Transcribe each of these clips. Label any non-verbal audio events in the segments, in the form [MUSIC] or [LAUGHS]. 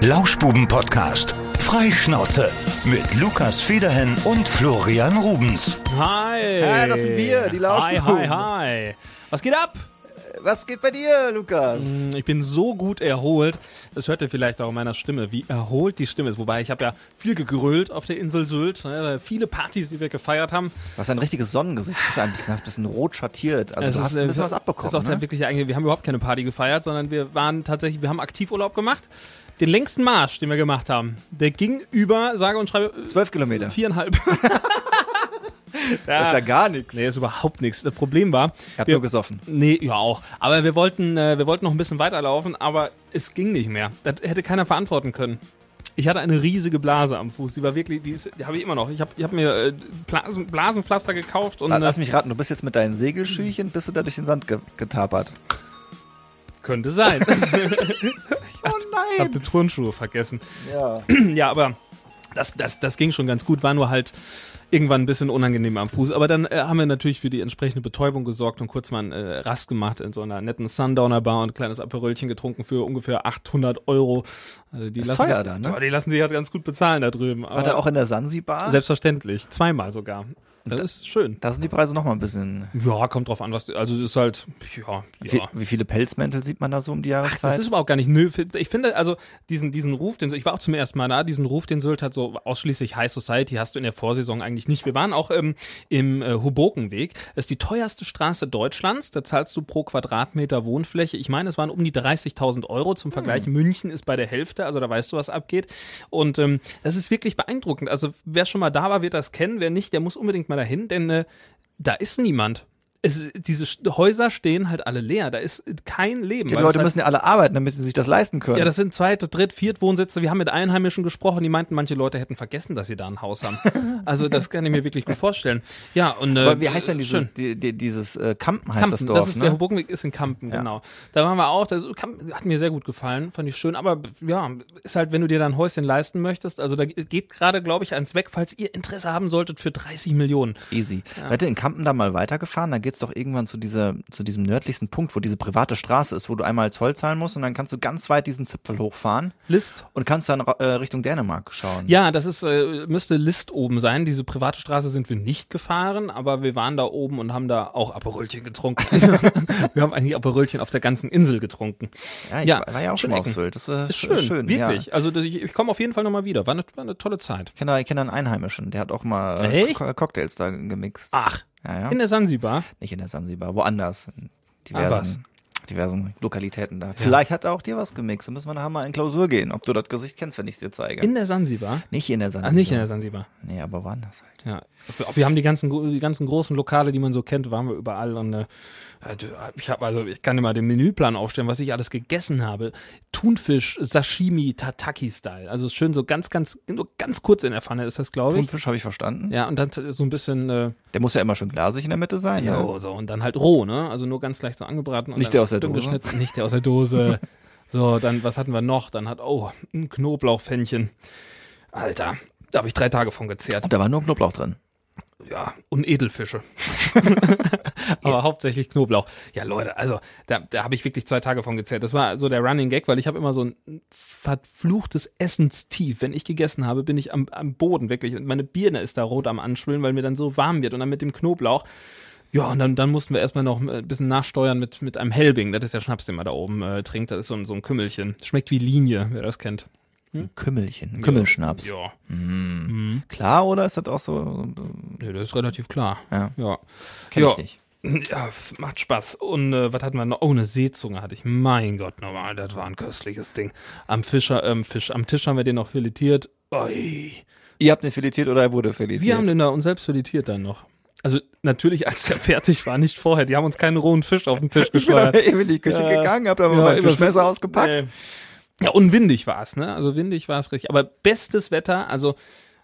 Lauschbuben-Podcast. Freischnauze. Mit Lukas Federhen und Florian Rubens. Hi. Ja, das sind wir, die Hi, Lauschbuben. hi, hi. Was geht ab? Was geht bei dir, Lukas? Ich bin so gut erholt. Das hört ihr vielleicht auch in meiner Stimme, wie erholt die Stimme ist. Wobei ich habe ja viel gegrölt auf der Insel Sylt. ne, Viele Partys, die wir gefeiert haben. Du hast ein richtiges Sonnengesicht. Du bist ein bisschen, hast ein bisschen rot schattiert. Also Es du hast ist, ein bisschen äh, was abbekommen. Ist auch der ne? wirkliche eigentlich, wir haben überhaupt keine Party gefeiert, sondern wir waren tatsächlich, wir haben Aktivurlaub gemacht. Den längsten Marsch, den wir gemacht haben, der ging über, sage und schreibe, Zwölf Kilometer. viereinhalb. [LAUGHS] Das ist ja gar nichts. Nee, ist überhaupt nichts. Das Problem war, Ich hab wir- nur gesoffen. Nee, ja auch. Aber wir wollten, äh, wir wollten noch ein bisschen weiterlaufen, aber es ging nicht mehr. Das hätte keiner verantworten können. Ich hatte eine riesige Blase am Fuß. Die war wirklich, die, ist- die habe ich immer noch. Ich habe ich hab mir äh, Blasen, Blasenpflaster gekauft und Lass äh, mich raten, du bist jetzt mit deinen Segelschüchen, bist du da durch den Sand ge getapert? könnte sein. [LAUGHS] Ich habe die Turnschuhe vergessen. Ja. [CLEARS THROAT] ja, aber das, das, das ging schon ganz gut. War nur halt irgendwann ein bisschen unangenehm am Fuß. Aber dann äh, haben wir natürlich für die entsprechende Betäubung gesorgt und kurz mal einen äh, Rast gemacht in so einer nettenUndowner Bar und ein kleines Aperölchen getrunken für ungefähr 800 Euro. Also die ist lassen teuer sich- da, ne? Aber die lassen sich halt ganz gut bezahlen da drüben. War Aber der auch in der Sansibar? Selbstverständlich. Zweimal sogar. Das ist schön. Da sind die Preise noch mal ein bisschen. Ja, kommt drauf an, was also es ist halt, ja, Wie, ja. wie viele Pelzmäntel sieht man da so um die Jahreszeit? Das ist überhaupt gar nicht nö. Ich finde also diesen, diesen Ruf, den ich war auch zum ersten Mal da, diesen Ruf, den Sylt hat so ausschließlich High Society hast du in der Vorsaison eigentlich nicht. Wir waren auch ähm, im äh, Hobokenweg. Das ist die teuerste Straße Deutschlands. Da zahlst du pro Quadratmeter Wohnfläche. Ich meine, es waren um die 30.000 Euro. Zum Vergleich, München ist bei der Hälfte. Also da weißt du, was abgeht. Und ähm, das ist wirklich beeindruckend. Also wer schon mal da war, wird das kennen. Wer nicht, der muss unbedingt mal dahin, denn äh, da ist niemand. Es, diese Häuser stehen halt alle leer. Da ist kein Leben. die Leute halt müssen ja alle arbeiten, damit sie sich das leisten können. ja, das sind zweite, dritt, viert Wohnsitze. Wir haben mit Einheimischen gesprochen, die meinten, manche Leute hätten vergessen, dass sie da ein Haus haben. [LAUGHS] Also das kann ich mir wirklich gut vorstellen. Ja, und äh, Aber wie heißt denn dieses, die, die, dieses äh, Kampen heißt Kampen, das das, Dorf, ist ne? der Hobokenweg ist in Kampen, genau. Da waren wir auch, das Kampen hat mir sehr gut gefallen, fand ich schön, aber ja, ist halt, wenn du dir da ein Häuschen leisten möchtest, also da geht gerade, glaube ich, eins weg, falls ihr Interesse haben solltet für 30 Millionen. Easy. Seid ihr in Kampen da mal weitergefahren? Da geht's doch irgendwann zu dieser, zu diesem nördlichsten Punkt, wo diese private Straße ist, wo du einmal Zoll zahlen musst und dann kannst du ganz weit diesen Zipfel hochfahren List. und kannst dann äh, Richtung Dänemark schauen. Ja, das ist, äh, müsste List oben sein. Diese private Straße sind wir nicht gefahren, aber wir waren da oben und haben da auch Aperölchen getrunken. [LAUGHS] [LAUGHS] wir haben eigentlich Aperölchen auf der ganzen Insel getrunken. Ja, ich Ja, war, ja auch schon schön mal auf. Sylt. Das äh, Ist schön, wirklich. Ja. Also ich, ich komme auf jeden Fall nochmal wieder. War eine, war eine tolle Zeit. Ich kenne, da- kenne einen Einheimischen, der hat auch mal äh? Co Cocktails da gemixt. Ach, ja, ja. in der Sansibar. Nicht in der Sansibar, woanders. In diversen, diversen Lokalitäten da. Vielleicht hat er auch dir was gemixt. Da müssen wir nachher mal in Klausur gehen, ob du das Gesicht kennst, wenn ich es dir zeige. In der Sansibar. nicht in der Sansibar. Ach, nicht in der Sansibar. Nee, aber woanders halt. Ja. Wir- haben die ganzen, die ganzen großen Lokale, die man so kennt, waren wir überall. Und äh, ich habe also, ich kann dir mal den Menüplan aufstellen, was ich alles gegessen habe. Thunfisch, Sashimi, Tataki-Style. Also schön so ganz, ganz, nur ganz kurz in der Pfanne ist das, glaube ich. Thunfisch habe ich verstanden. Ja, und dann so ein bisschen, äh, Der muss ja immer schön glasig in der Mitte sein. ja, ne? so, und dann halt roh, ne? Also nur ganz leicht so angebraten. Nicht dann der aus der Dose? geschnitten. Nicht der aus der Dose. [LAUGHS] so, dann, was hatten wir noch? Dann hat, oh, ein Knoblauchfännchen. Alter, da habe ich drei Tage von gezehrt. Und da war nur Knoblauch drin. Ja, und Edelfische. [LAUGHS] Aber hauptsächlich Knoblauch. Ja, Leute, also da, da habe ich wirklich zwei Tage von gezehrt. Das war so der Running Gag, weil ich habe immer so ein verfluchtes Essenstief. Wenn ich gegessen habe, bin ich am, am Boden wirklich. Und meine Birne ist da rot am Anschwillen, weil mir dann so warm wird. Und dann mit dem Knoblauch. Ja, und dann, dann mussten wir erstmal noch ein bisschen nachsteuern mit, mit einem Helbing. Das ist der Schnaps, den man da oben äh, trinkt. Das ist so ein, so ein Kümmelchen. Schmeckt wie Linie, wer das kennt. Ein Kümmelchen, ein Kümmelschnaps. Ja. Klar oder ist das auch so? Nee, das ist relativ klar. Ja, Ja. kenn Ja. ich nicht. [CLEARS THROAT] Ja, macht Spaß. Und äh, was hatten wir noch? Oh, eine Seezunge hatte ich. Mein Gott, nochmal, das war ein köstliches Ding. Am Fischer, ähm, Fisch, am Tisch haben wir den noch filetiert. Oi. Ihr habt den filetiert oder er wurde filetiert? Wir haben den da uns selbst filetiert dann noch. Also natürlich, als der fertig war, nicht vorher. Die haben uns keinen rohen Fisch auf den Tisch Ich bin aber geschleudert. eben in die Küche Ja. gegangen, hab da mal Ja, mein Fischmesser ausgepackt. Nee. Ja, und windig war es, ne? Also windig war es richtig. Aber bestes Wetter, also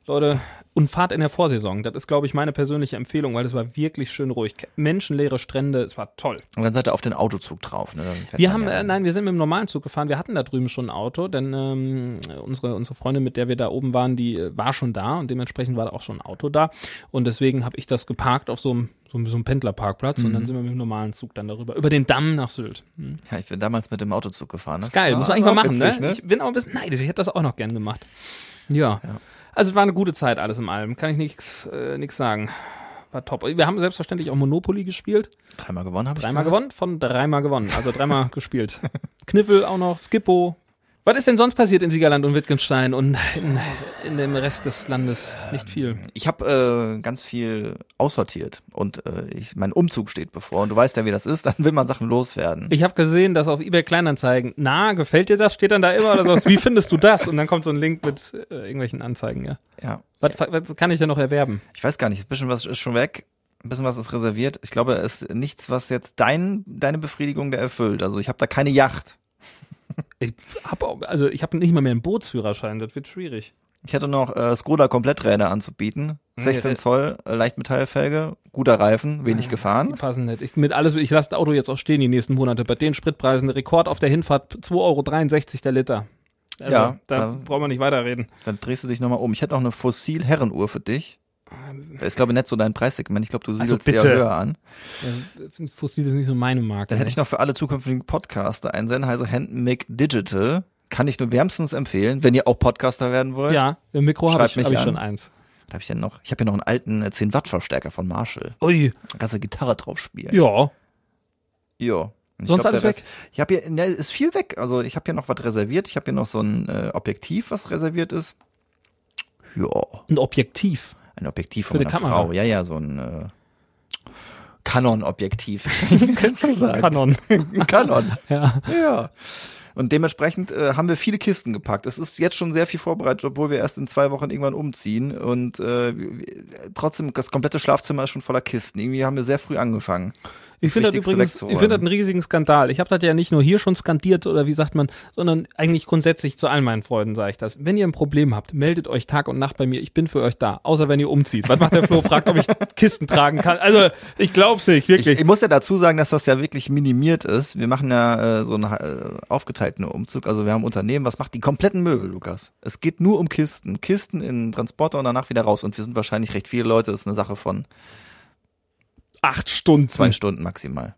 Leute, und fahrt in der Vorsaison. Das ist, glaube ich, meine persönliche Empfehlung, weil es war wirklich schön ruhig. Menschenleere Strände, es war toll. Und dann seid ihr auf den Autozug drauf. Ne? Wir haben, ja äh, nein, wir sind mit dem normalen Zug gefahren. Wir hatten da drüben schon ein Auto, denn ähm, unsere, unsere Freundin, mit der wir da oben waren, die äh, war schon da und dementsprechend war da auch schon ein Auto da. Und deswegen habe ich das geparkt auf so einem, so, einem- so einem Pendlerparkplatz und Mhm. dann sind wir mit dem normalen Zug dann darüber, über den Damm nach Sylt. Hm. Ja, ich bin damals mit dem Autozug gefahren. Das Ist geil, muss man eigentlich mal machen, witzig, ne? Ich bin auch ein bisschen neidisch, ich hätte das auch noch gern gemacht. Ja. Ja. Also es war eine gute Zeit alles im allem, kann ich nichts äh, nix sagen. War top. Wir haben selbstverständlich auch Monopoly gespielt. Dreimal gewonnen habe ich Dreimal gewonnen, von dreimal gewonnen. Also dreimal [LAUGHS] gespielt. Kniffel auch noch, Skippo. Was ist denn sonst passiert in Siegerland und Wittgenstein und in, in dem Rest des Landes? Nicht viel. Ich habe äh, ganz viel aussortiert und äh, ich, mein Umzug steht bevor. Und du weißt ja, wie das ist, dann will man Sachen loswerden. Ich habe gesehen, dass auf eBay Kleinanzeigen, na, gefällt dir das? Steht dann da immer oder sowas. Wie findest du das? Und dann kommt so ein Link mit äh, irgendwelchen Anzeigen, ja. ja. Was, was kann ich denn noch erwerben? Ich weiß gar nicht, ein bisschen was ist schon weg. Ein bisschen was ist reserviert. Ich glaube, es ist nichts, was jetzt dein, deine Befriedigung da erfüllt. Also ich habe da keine Yacht. Ich hab auch, also ich habe nicht mal mehr einen Bootsführerschein, das wird schwierig. Ich hätte noch äh, Skoda Kompletträder anzubieten. Nee, 16 das- Zoll, äh, Leichtmetallfelge, guter Reifen, wenig Die gefahren. passen nicht. Ich, mit alles, ich lasse das Auto jetzt auch stehen die nächsten Monate. Bei den Spritpreisen, Rekord auf der Hinfahrt 2,63 Euro der Liter. Also, Ja, da da- brauchen wir nicht weiterreden. Dann drehst du dich nochmal um. Ich hätte auch eine Fossil-Herrenuhr für dich. Das ist, glaube ich, nicht so dein Preissegment. Ich glaube, du Also siedelst bitte. höher an. Äh, Fossil ist nicht so meine Marke. Dann hätte ich noch für alle zukünftigen Podcaster einen Sennheiser Handmic Digital. Kann ich nur wärmstens empfehlen, wenn ihr auch Podcaster werden wollt. Ja, im Mikro habe ich, hab ich schon eins. Was hab ich denn noch? Ich habe hier noch einen alten äh, 10 Watt Verstärker von Marshall. Ui, Da kannst du Gitarre drauf spielen. ja. Ja. Ich Sonst glaub, alles weg? Rest- Ich habe hier, ne, ist viel weg. Also ich habe hier noch was reserviert. Ich habe hier noch so ein äh, Objektiv, was reserviert ist. Ja, Ein Objektiv. Ein Objektiv Für von meiner Kamera. Frau. Ja, ja, so ein äh, Canon-Objektiv. [LAUGHS] Kannst du sagen. Kanon. [LAUGHS] Canon. ja. Ja. Und dementsprechend äh, haben wir viele Kisten gepackt. Es ist jetzt schon sehr viel vorbereitet, obwohl wir erst in zwei Wochen irgendwann umziehen. Und äh, trotzdem, das komplette Schlafzimmer ist schon voller Kisten. Irgendwie haben wir sehr früh angefangen. Ich finde das übrigens, ich finde das einen riesigen Skandal. Ich habe das ja nicht nur hier schon skandiert oder wie sagt man, sondern eigentlich grundsätzlich zu allen meinen Freunden sage ich das. Wenn ihr ein Problem habt, meldet euch Tag und Nacht bei mir. Ich bin für euch da. Außer wenn ihr umzieht. Was macht der Flo? Fragt, ob ich Kisten tragen kann. Also ich glaub's nicht, Ich, wirklich. ich muss ja dazu sagen, dass das ja wirklich minimiert ist. Wir machen ja äh, so einen äh, aufgeteilten Umzug. Also wir haben Unternehmen, was macht die kompletten Möbel, Lukas. Es geht nur um Kisten. Kisten in Transporter und danach wieder raus. Und wir sind wahrscheinlich recht viele Leute. Das ist eine Sache von Acht Stunden. zwei Stunden maximal.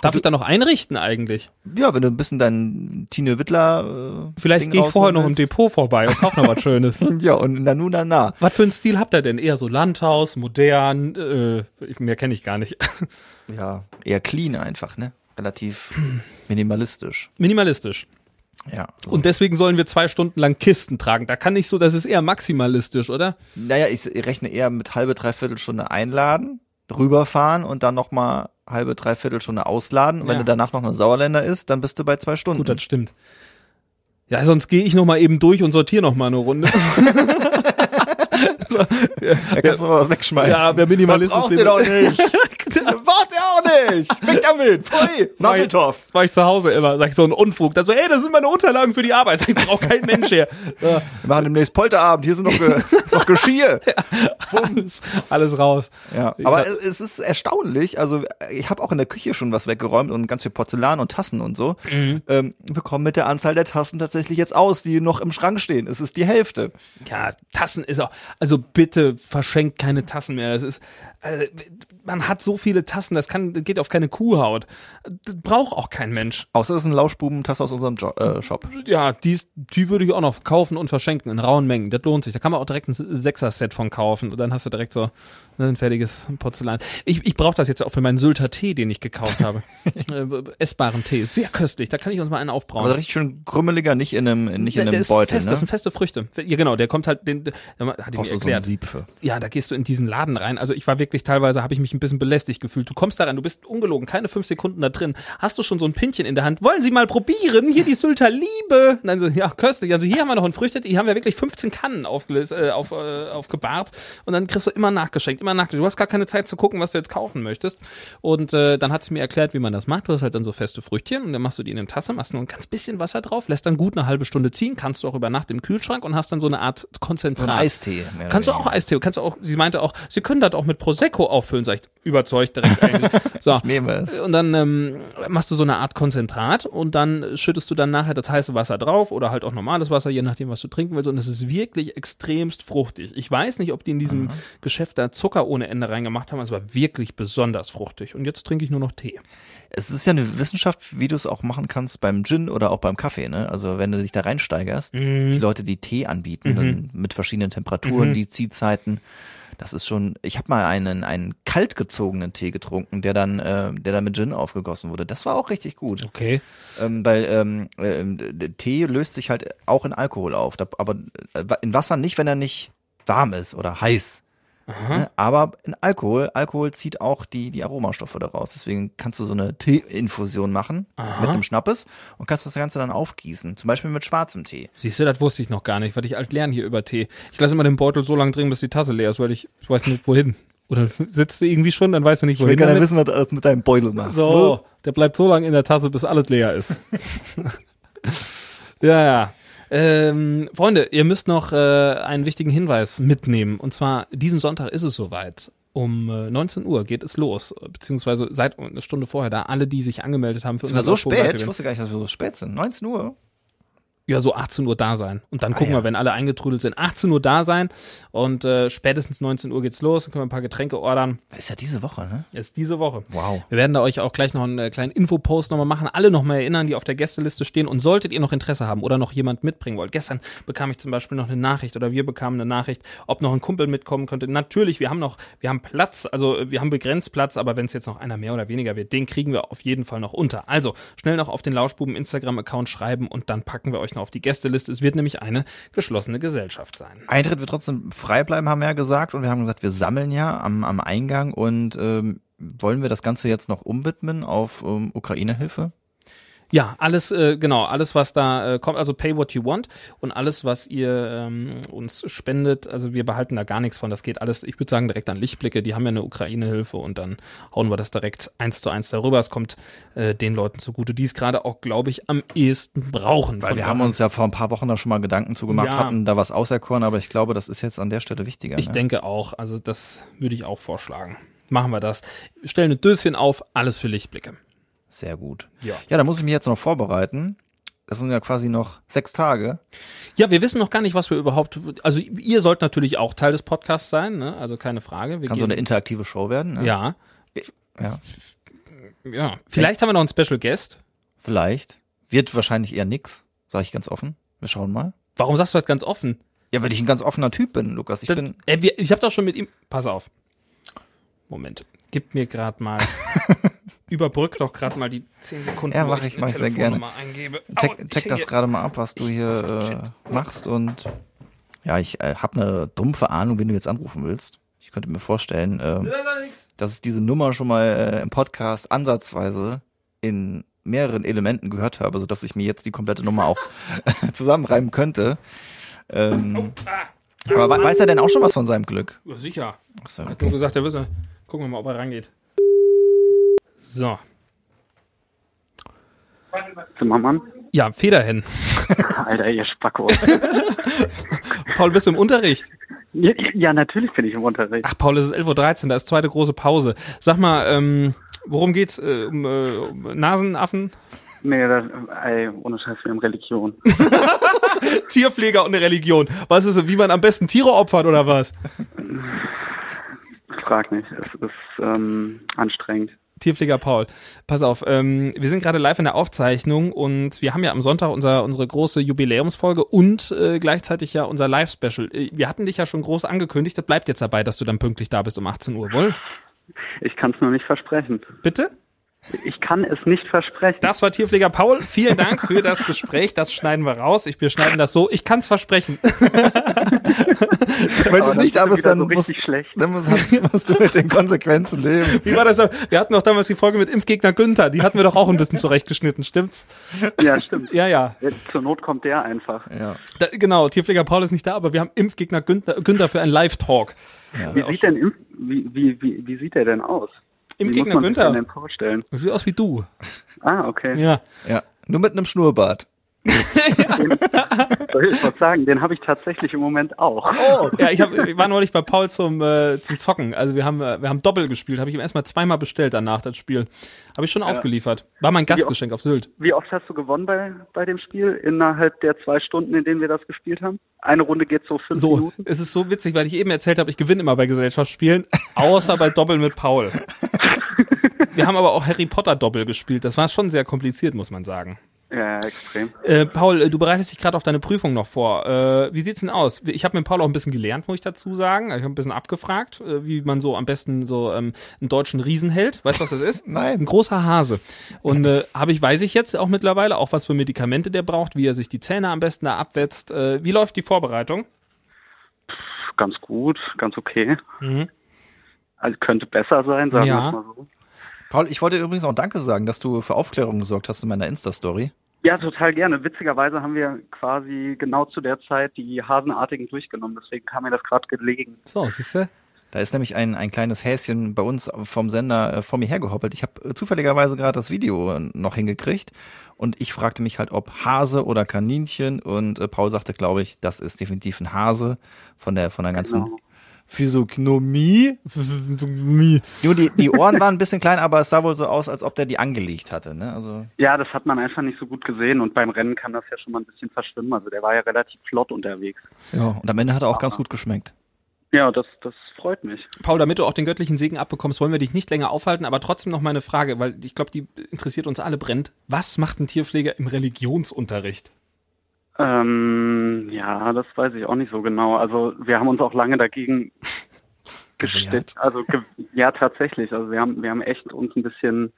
Darf ich da noch einrichten eigentlich? Ja, wenn du ein bisschen dein Tine Wittler äh, Vielleicht gehe ich vorher noch im. Depot vorbei und kauf noch was Schönes. [LAUGHS] Ja, und Nanu Nana. Was für einen Stil habt ihr denn? Eher so Landhaus, modern, äh, ich- mehr kenne ich gar nicht. [LAUGHS] Ja, eher clean einfach, ne? Relativ minimalistisch. Minimalistisch. Ja. So. Und deswegen sollen wir zwei Stunden lang Kisten tragen. Da kann nicht so, das ist eher maximalistisch, oder? naja, ich rechne eher mit halbe, dreiviertel Stunde einladen, rüberfahren und dann nochmal halbe, dreiviertel Stunde ausladen. Und Wenn Ja. du danach noch eine Sauerländer isst, dann bist du bei zwei Stunden. Gut, das stimmt. Ja, sonst gehe ich noch mal eben durch und sortiere noch mal eine Runde. [LAUGHS] [LAUGHS] da kannst du mal was wegschmeißen. Ja, wer braucht ist, dem- doch nicht. [LAUGHS] Nicht. [LAUGHS] Weg damit. Pfui. Nasseltoff. Das war ich zu Hause immer, sag ich so einen Unfug. Da so, ey, das sind meine Unterlagen für die Arbeit. Sag ich, braucht kein Mensch her. [LAUGHS] Ja, Wir machen demnächst Polterabend. Hier sind noch, Ge [LAUGHS] ist noch Geschirr. alles, alles raus. Ja, aber es, es ist erstaunlich. Also ich habe auch in der Küche schon was weggeräumt und ganz viel Porzellan und Tassen und so. Mhm. Ähm, wir kommen mit der Anzahl der Tassen tatsächlich jetzt aus, die noch im Schrank stehen. Es ist die Hälfte. Ja, Tassen ist auch, also bitte verschenkt keine Tassen mehr. Das ist, also, man hat so viele Tassen, das kann, das geht auf keine Kuhhaut. Das braucht auch kein Mensch. Außer es ist ein Lauschbuben-Tasse aus unserem jo äh, Shop. Ja, die, ist- die würde ich auch noch kaufen und verschenken in rauen Mengen. Das lohnt sich. Da kann man auch direkt ein Sechser-Set von kaufen und dann hast du direkt so ein fertiges Porzellan. Ich, ich brauche das jetzt auch für meinen Sylter Tee, den ich gekauft habe. [LAUGHS] äh, essbaren Tee. Sehr köstlich. Da kann ich uns mal einen aufbrauen. Aber richtig schön krümmeliger, nicht in einem, nicht in der, der einem ist Beutel, fest, ne? das sind feste Früchte. Ja, genau, der kommt halt, den, den hatte ich mir so erklärt. Für. ja, da gehst du in diesen Laden rein. Also ich war wirklich teilweise, habe ich mich ein bisschen belästigt gefühlt. Du kommst da rein, du bist ungelogen, keine fünf Sekunden da drin. Hast du schon so ein Pinchen in der Hand? Wollen Sie mal probieren? Hier die Sylter Liebe. Nein, so, ja, köstlich. Also hier haben wir noch ein Früchte, hier haben wir wirklich 15 Kannen aufgelöst, äh, auf, äh, aufgebahrt. Und dann kriegst du immer nachgeschenkt, immer nachgeschenkt. Du hast gar keine Zeit zu gucken, was du jetzt kaufen möchtest. Und äh, dann hat sie mir erklärt, wie man das macht. Du hast halt dann so feste Früchtchen und dann machst du die in eine Tasse, machst nur ein ganz bisschen Wasser drauf, lässt dann gut eine halbe Stunde ziehen, kannst du auch über Nacht im Kühlschrank und hast dann so eine Art Konzentrat. So ein Eistee. Kannst du auch. Eistee, kannst du auch, sie meinte auch, sie können das auch mit Prosecco auffüllen, sag ich, überzeugt direkt eigentlich. [LAUGHS] So. Ich nehme es. Und dann ähm, machst du so eine Art Konzentrat und dann schüttest du dann nachher das heiße Wasser drauf oder halt auch normales Wasser, je nachdem, was du trinken willst. Und es ist wirklich extremst fruchtig. Ich weiß nicht, ob die in diesem Geschäft da Zucker ohne Ende reingemacht haben, aber es war wirklich besonders fruchtig. Und jetzt trinke ich nur noch Tee. Es ist ja eine Wissenschaft, wie du es auch machen kannst beim Gin oder auch beim Kaffee, ne? Also wenn du dich da reinsteigerst, Mhm. die Leute, die Tee anbieten, dann mit verschiedenen Temperaturen, die Ziehzeiten. Das ist schon, ich habe mal einen, einen kalt gezogenen Tee getrunken, der dann, äh, der dann mit Gin aufgegossen wurde. Das war auch richtig gut. Okay. Ähm, weil ähm, der Tee löst sich halt auch in Alkohol auf. Aber äh, in Wasser nicht, wenn er nicht warm ist oder heiß. Ne? Aber in Alkohol, Alkohol zieht auch die, die Aromastoffe daraus. Deswegen kannst du so eine Teeinfusion machen mit dem Schnappes und kannst das Ganze dann aufgießen. Zum Beispiel mit schwarzem Tee. Siehst du, das wusste ich noch gar nicht, weil ich alt lerne hier über Tee. Ich lasse immer den Beutel so lange drin, bis die Tasse leer ist, weil ich, ich weiß nicht wohin. Oder sitzt du irgendwie schon, dann weißt du nicht wohin. damit. wissen, was du alles mit deinem Beutel machst. So, der bleibt so lange in der Tasse, bis alles leer ist. [LAUGHS] ja, ja. Ähm, Freunde, ihr müsst noch äh, einen wichtigen Hinweis mitnehmen. Und zwar, diesen Sonntag ist es soweit. Um äh, 19 Uhr geht es los, beziehungsweise seit eine Stunde vorher da. Alle, die sich angemeldet haben für unser so spät? Ich wusste gar nicht, dass wir so spät sind. 19 Uhr. Ja, so 18 Uhr da sein. Und dann gucken ja. wir, wenn alle eingetrudelt sind, 18 Uhr da sein. Und äh, spätestens 19 Uhr geht's los. Dann können wir ein paar Getränke ordern. Ist ja diese Woche, ne? Ist diese Woche. Wow. Wir werden da euch auch gleich noch einen äh, kleinen Infopost nochmal machen, alle nochmal erinnern, die auf der Gästeliste stehen. Und solltet ihr noch Interesse haben oder noch jemand mitbringen wollt. Gestern bekam ich zum Beispiel noch eine Nachricht oder wir bekamen eine Nachricht, ob noch ein Kumpel mitkommen könnte. Natürlich, wir haben noch, wir haben Platz, also äh, wir haben begrenzt Platz, aber wenn es jetzt noch einer mehr oder weniger wird, den kriegen wir auf jeden Fall noch unter. Also schnell noch auf den Lauschbuben Instagram-Account schreiben und dann packen wir euch noch auf die Gästeliste. Es wird nämlich eine geschlossene Gesellschaft sein. Eintritt wird trotzdem frei bleiben, haben wir ja gesagt. Und wir haben gesagt, wir sammeln ja am, am Eingang und ähm, wollen wir das Ganze jetzt noch umwidmen auf ähm, Ukraine-Hilfe? Ja, alles, äh, genau, alles, was da äh, kommt, also pay what you want und alles, was ihr ähm, uns spendet, also wir behalten da gar nichts von, das geht alles, ich würde sagen, direkt an Lichtblicke, die haben ja eine Ukraine-Hilfe und dann hauen wir das direkt eins zu eins darüber. Es kommt äh, den Leuten zugute, die es gerade auch, glaube ich, am ehesten brauchen. Weil wir haben uns ja vor ein paar Wochen da schon mal Gedanken zu gemacht, Ja. hatten da was auserkoren, aber ich glaube, das ist jetzt an der Stelle wichtiger. Ich ne? denke auch, also das würde ich auch vorschlagen. Machen wir das. Stellen ein Döschen auf, alles für Lichtblicke. Sehr gut. Ja. Ja, da muss ich mich jetzt noch vorbereiten. Das sind ja quasi noch sechs Tage. Ja, wir wissen noch gar nicht, was wir überhaupt, also ihr sollt natürlich auch Teil des Podcasts sein, ne? also keine Frage. Wir Kann so eine interaktive Show werden. Ne? Ja, ja. ja. Vielleicht haben wir noch einen Special Guest. Vielleicht. Wird wahrscheinlich eher nix, sage ich ganz offen. Wir schauen mal. Warum sagst du das ganz offen? Ja, weil ich ein ganz offener Typ bin, Lukas. Ich Das, bin. äh, wir, ich habe doch schon mit ihm. Pass auf. Moment. Gib mir gerade mal. [LAUGHS] überbrück doch gerade mal die 10 Sekunden. Ja, wo mach ich, eine mach ich sehr gerne. Telefonnummer Eingebe. Au, Check, ich check das gerade mal ab, was du hier äh, machst und ja, ich äh, habe eine dumpfe Ahnung, wen du jetzt anrufen willst. Ich könnte mir vorstellen, Das ist doch nix. dass ich diese Nummer schon mal äh, im Podcast ansatzweise in mehreren Elementen gehört habe, sodass ich mir jetzt die komplette Nummer auch [LAUGHS] zusammenreimen könnte. Ähm, Ah, aber we- weiß er denn auch schon was von seinem Glück? ja, sicher. Achso, Er hat nur gesagt, er wisse. Gucken wir mal, ob er rangeht. So. Zimmermann? Ja, Federhen. Alter, ihr Spacko. [LAUGHS] Paul, bist du im Unterricht? ja, ja, natürlich bin ich im Unterricht. Ach, Paul, es ist 11.13 Uhr, da ist zweite große Pause. Sag mal, ähm, worum geht's? Äh, um, äh, um Nasenaffen? Nee, das, ey, ohne Scheiß, wir haben Religion. [LAUGHS] Tierpfleger und eine Religion. Was ist, wie man am besten Tiere opfert oder was? Frag nicht, es ist ähm, anstrengend. Tierpfleger Paul, pass auf, ähm, wir sind gerade live in der Aufzeichnung und wir haben ja am Sonntag unser, unsere große Jubiläumsfolge und äh, gleichzeitig ja unser Live-Special. Äh, Wir hatten dich ja schon groß angekündigt, das bleibt jetzt dabei, dass du dann pünktlich da bist um 18 Uhr, wohl? Ich kann es nur nicht versprechen. Bitte? Ich kann es nicht versprechen. Das war Tierpfleger Paul. Vielen Dank für das Gespräch. Das schneiden wir raus. Ich, wir schneiden das so. Ich kann es versprechen. [LAUGHS] Wenn du dann nicht aber dann so musst, richtig schlecht. dann musst, musst du mit den Konsequenzen leben. Wie war das? Wir hatten doch damals die Folge mit Impfgegner Günther. Die hatten wir doch auch ein bisschen [LAUGHS] zurechtgeschnitten, stimmt's? Ja, stimmt. Ja, ja. Ja, Zur Not kommt der einfach. Ja. Da, genau, Tierpfleger Paul ist nicht da, aber wir haben Impfgegner Günther, Günther für einen Live-Talk. Wie sieht denn wie, wie, wie, wie sieht der denn aus? Wie man sich Günther. Sieht aus wie du. Ah, okay. Ja. ja. Nur mit einem Schnurrbart. Soll ich was sagen? Den habe ich tatsächlich im Moment auch. Oh. Ja, ich, hab, ich war neulich bei Paul zum, äh, zum Zocken. Also wir haben, äh, wir haben Doppel gespielt. Habe ich ihm erstmal zweimal bestellt danach, das Spiel. Habe ich schon ausgeliefert. War mein Gastgeschenk auf Sylt. Wie oft hast du gewonnen bei, bei dem Spiel innerhalb der zwei Stunden, in denen wir das gespielt haben? Eine Runde geht so fünf So, Minuten. es ist so witzig, weil ich eben erzählt habe, ich gewinne immer bei Gesellschaftsspielen, außer bei Doppel mit Paul. [LAUGHS] Wir haben aber auch Harry Potter Doppel gespielt. Das war schon sehr kompliziert, muss man sagen. Ja, extrem. Äh, Paul, äh, du bereitest dich gerade auf deine Prüfung noch vor. Äh, wie sieht's denn aus? Ich habe mit Paul auch ein bisschen gelernt, muss ich dazu sagen. Ich habe ein bisschen abgefragt, äh, wie man so am besten so ähm, einen deutschen Riesen hält. Weißt du, was das ist? [LAUGHS] Nein. Ein großer Hase. Und äh, habe ich, weiß ich jetzt auch mittlerweile, auch was für Medikamente der braucht, wie er sich die Zähne am besten da abwetzt. Äh, wie läuft die Vorbereitung? Ganz gut, ganz okay. Mhm. Also könnte besser sein, sagen Ja. wir es mal so. Paul, ich wollte übrigens auch Danke sagen, dass du für Aufklärung gesorgt hast in meiner Insta-Story. Ja, total gerne. Witzigerweise haben wir quasi genau zu der Zeit die Hasenartigen durchgenommen. Deswegen kam mir das gerade gelegen. So, siehst du? Da ist nämlich ein, ein kleines Häschen bei uns vom Sender äh, vor mir hergehoppelt. Ich habe äh, zufälligerweise gerade das Video äh, noch hingekriegt und ich fragte mich halt, ob Hase oder Kaninchen und Paul sagte, glaube ich, das ist definitiv ein Hase von der von der ganzen Genau. Physiognomie. Nur die, die Ohren waren ein bisschen klein, aber es sah wohl so aus, als ob der die angelegt hatte. Ne? Also Ja, das hat man einfach nicht so gut gesehen und beim Rennen kann das ja schon mal ein bisschen verschwimmen. Also der war ja relativ flott unterwegs. ja, und am Ende hat er auch ganz gut geschmeckt. Ja, das, das freut mich. Paul, damit du auch den göttlichen Segen abbekommst, wollen wir dich nicht länger aufhalten, aber trotzdem noch mal eine Frage, weil ich glaube, die interessiert uns alle brennt. Was macht ein Tierpfleger im Religionsunterricht? Ähm, ja, das weiß ich auch nicht so genau. Also wir haben uns auch lange dagegen [LAUGHS] gestellt. Also ge ja, tatsächlich. Also wir haben wir haben echt uns ein bisschen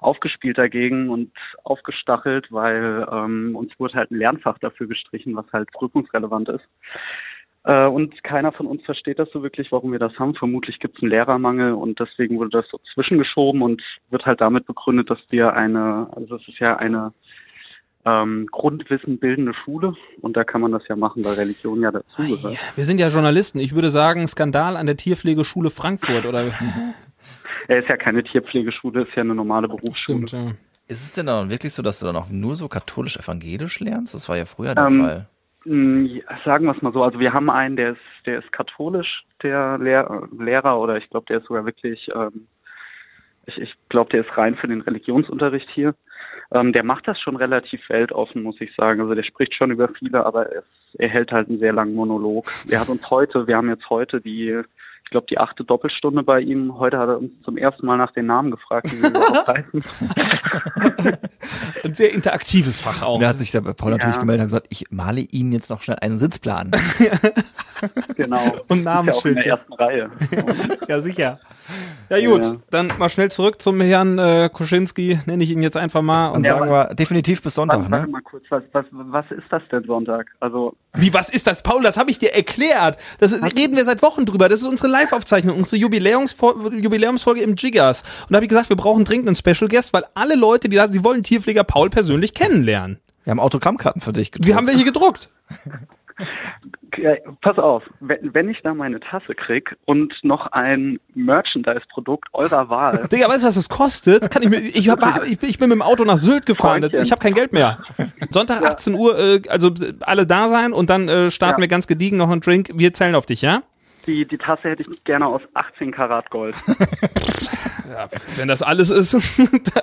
aufgespielt dagegen und aufgestachelt, weil ähm, uns wurde halt ein Lernfach dafür gestrichen, was halt prüfungsrelevant ist. Äh, und keiner von uns versteht das so wirklich, warum wir das haben. Vermutlich gibt es einen Lehrermangel und deswegen wurde das so zwischengeschoben und wird halt damit begründet, dass wir eine, also das ist ja eine ähm, Grundwissen bildende Schule und da kann man das ja machen, weil Religion ja dazugehört. Wir sind ja Journalisten. Ich würde sagen, Skandal an der Tierpflegeschule Frankfurt oder [LAUGHS] Er ist ja keine Tierpflegeschule, ist ja eine normale Berufsschule. stimmt. Ja. Ist es denn dann wirklich so, dass du dann auch nur so katholisch-evangelisch lernst? Das war ja früher der Ähm, Fall. Mm, Sagen wir es mal so, also wir haben einen, der ist, der ist katholisch, der Lehr Lehrer, oder ich glaube, der ist sogar wirklich, ähm, ich, ich glaube, der ist rein für den Religionsunterricht hier. Ähm, der macht das schon relativ weltoffen, muss ich sagen. Also der spricht schon über viele, aber es, er hält halt einen sehr langen Monolog. Er hat uns heute, wir haben jetzt heute die, ich glaube, die achte Doppelstunde bei ihm. Heute hat er uns zum ersten Mal nach den Namen gefragt, wie wir überhaupt [LAUGHS] heißen. Sehr interaktives Fach auch. Und da hat sich der Paul natürlich Ja. gemeldet und gesagt, ich male Ihnen jetzt noch schnell einen Sitzplan. [LAUGHS] Genau. Und ja in Namensschildchen. der ersten Reihe. [LAUGHS] Ja, sicher. Ja gut, Ja. dann mal schnell zurück zum Herrn äh, Kuschinski, nenne ich ihn jetzt einfach mal. Und Ja, sagen wir definitiv bis Sonntag, Warte, warte ne? mal kurz, was, was, was ist das denn Sonntag? Also Wie, was ist das, Paul? Das habe ich dir erklärt. Das reden wir seit Wochen drüber. Das ist unsere Live-Aufzeichnung, unsere Jubiläumsfol Jubiläumsfolge im Jiggers. Und da habe ich gesagt, wir brauchen dringend einen Special Guest, weil alle Leute, die da sind, die wollen Tierpfleger Paul persönlich kennenlernen. Wir haben Autogrammkarten für dich gedruckt. Wir haben welche gedruckt. [LAUGHS] Ja, pass auf, wenn, wenn ich da meine Tasse krieg und noch ein Merchandise-Produkt eurer Wahl, [LAUGHS] Digga, weißt du, was das kostet? Kann ich mir, ich, hab, ich, ich bin mit dem Auto nach Sylt gefahren. Freundchen. Ich habe kein Geld mehr. Sonntag 18 Uhr, äh, also alle da sein und dann äh, starten Ja. wir ganz gediegen noch einen Drink. Wir zählen auf dich, ja? die, die Tasse hätte ich gerne aus 18 Karat Gold. [LAUGHS] Ja, wenn das alles ist.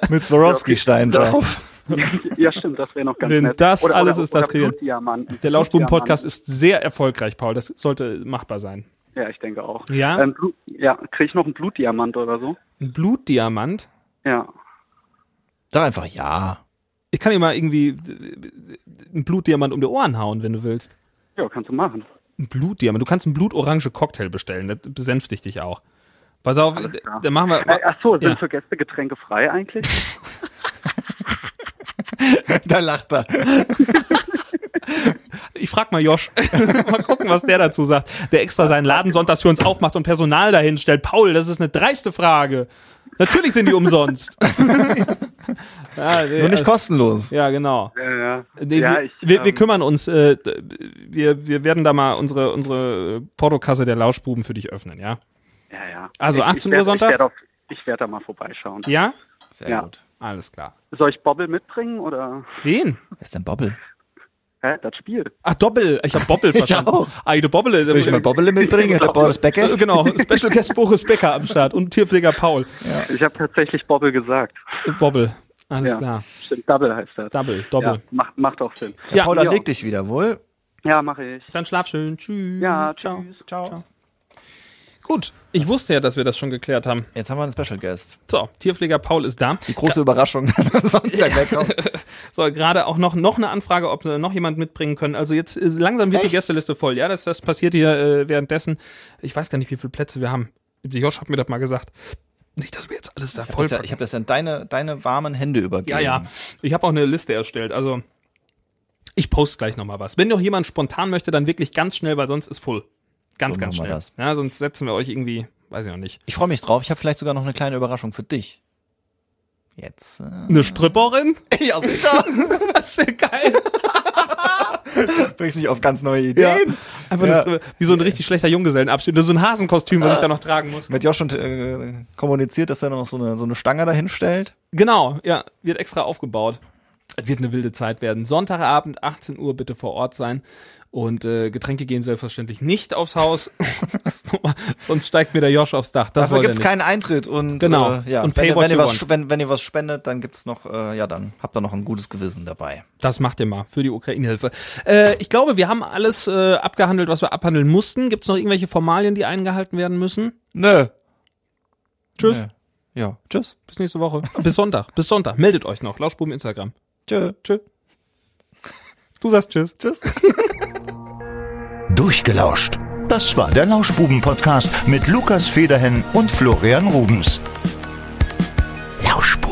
mit Swarovski-Stein drauf. [LAUGHS] ja, stimmt, das wäre noch ganz Wenn nett. das alles ist, das oder kriegen- Blutdiamanten. Der Lauschbuben-Podcast ist sehr erfolgreich, Paul. Das sollte machbar sein. Ja, ich denke auch. Ja? Ähm, Blut, ja, kriege ich noch einen Blutdiamant oder so? Ein Blutdiamant. Ja. Sag einfach ja. Ich kann dir mal irgendwie äh, einen Blutdiamant um die Ohren hauen, wenn du willst. Ja, kannst du machen. Ein Blutdiamant. Du kannst einen blutorange Cocktail bestellen. Das besänftigt dich auch. Pass auf, dann machen wir. Äh, ach so, sind Ja. für Gäste Getränke frei eigentlich? [LAUGHS] [LAUGHS] da lacht er. Ich frag mal Josh. [LAUGHS] mal gucken, was der dazu sagt. Der extra seinen Laden sonntags für uns aufmacht und Personal dahin stellt. Paul, das ist eine dreiste Frage. Natürlich sind die umsonst. [LAUGHS] ja, nee, Nur nicht also- kostenlos. ja, genau. Ja, ja. Nee, ja, wir, ich, wir, wir ähm, kümmern uns. Äh, wir, wir werden da mal unsere, unsere Portokasse der Lauschbuben für dich öffnen, ja? Ja, ja. Also Ich- 18 ich Uhr werd- Sonntag? Ich werde werd da mal vorbeischauen. Ja? Sehr Ja. gut. Alles klar. Soll ich Bobbel mitbringen oder Wen? Wer ist denn Bobbel? hä, das Spiel? Ach, Doppel. Ich hab Bobbel [LAUGHS] Ich verstanden. auch. Ah, die Bobbel. Soll ich mal Bobbele mitbringen? Der [LAUGHS] Boris Becker? Äh, Genau, Special Guest [LAUGHS] Boris Becker am Start und Tierpfleger Paul. Ich habe tatsächlich Bobbel gesagt. Äh, Bobbel. Alles ja. klar. Stimmt, Double heißt das. Double, Doppel. Ja, macht, macht auch Sinn. Ja, Paul, dann ja. leg dich wieder wohl. Ja, mache ich. Dann schlaf schön. Tschüss. Ja, Ciao. tschüss. Ciao. Gut. Ich wusste ja, dass wir das schon geklärt haben. Jetzt haben wir einen Special Guest. So, Tierpfleger Paul ist da. Die große Überraschung. [LAUGHS] Sonntag wegkommt. [LAUGHS] So, gerade auch noch, noch eine Anfrage, ob wir noch jemand mitbringen können. Also jetzt langsam wird die Echt? Gästeliste voll. Ja, das, das passiert hier äh, währenddessen. Ich weiß gar nicht, wie viele Plätze wir haben. Josh hat mir das mal gesagt. Nicht, dass wir jetzt alles da Ich habe voll das, ja, ich hab das ja in deine, deine warmen Hände übergeben. Ja, ja. Ich habe auch eine Liste erstellt. Also ich poste gleich noch mal was. Wenn noch jemand spontan möchte, dann wirklich ganz schnell, weil sonst ist voll. Ganz, So ganz schnell. das. Ja, sonst setzen wir euch irgendwie, weiß ich noch nicht. Ich freue mich drauf. Ich habe vielleicht sogar noch eine kleine Überraschung für dich. Jetzt. Äh, Eine Stripperin? [LAUGHS] ja, sicher. [LAUGHS] Das wäre geil. [LAUGHS] Bringst mich auf ganz neue Ja. Ideen. Einfach Ja. das, wie so ein richtig schlechter Junggesellenabschied. Nur so ein Hasenkostüm, was ich da noch tragen muss. Mit Josh schon äh, kommuniziert, dass er noch so eine, so eine Stange dahin stellt. Genau, ja, wird extra aufgebaut. Es wird eine wilde Zeit werden. Sonntagabend, 18 Uhr bitte vor Ort sein. Und äh, Getränke gehen selbstverständlich nicht aufs Haus. [LAUGHS] Sonst steigt mir der Josh aufs Dach. Das Dafür gibt's keinen Eintritt und Genau. äh, ja, Und wenn, ihr- wenn, ihr was, wenn, wenn ihr was spendet, dann gibt's noch, äh, ja, dann habt ihr noch ein gutes Gewissen dabei. Das macht ihr mal für die Ukraine-Hilfe. Äh, ich glaube, wir haben alles äh, abgehandelt, was wir abhandeln mussten. Gibt es noch irgendwelche Formalien, die eingehalten werden müssen? Nö. Tschüss. Nö. Ja, tschüss. Bis nächste Woche. Bis Sonntag. Bis Sonntag. Meldet euch noch. Lauschbuben Instagram. Tschö. Tschö. Du sagst Tschüss. Tschüss. [LAUGHS] Durchgelauscht. Das war der Lauschbuben-Podcast mit Lukas Federhen und Florian Rubens. Lauschbuben.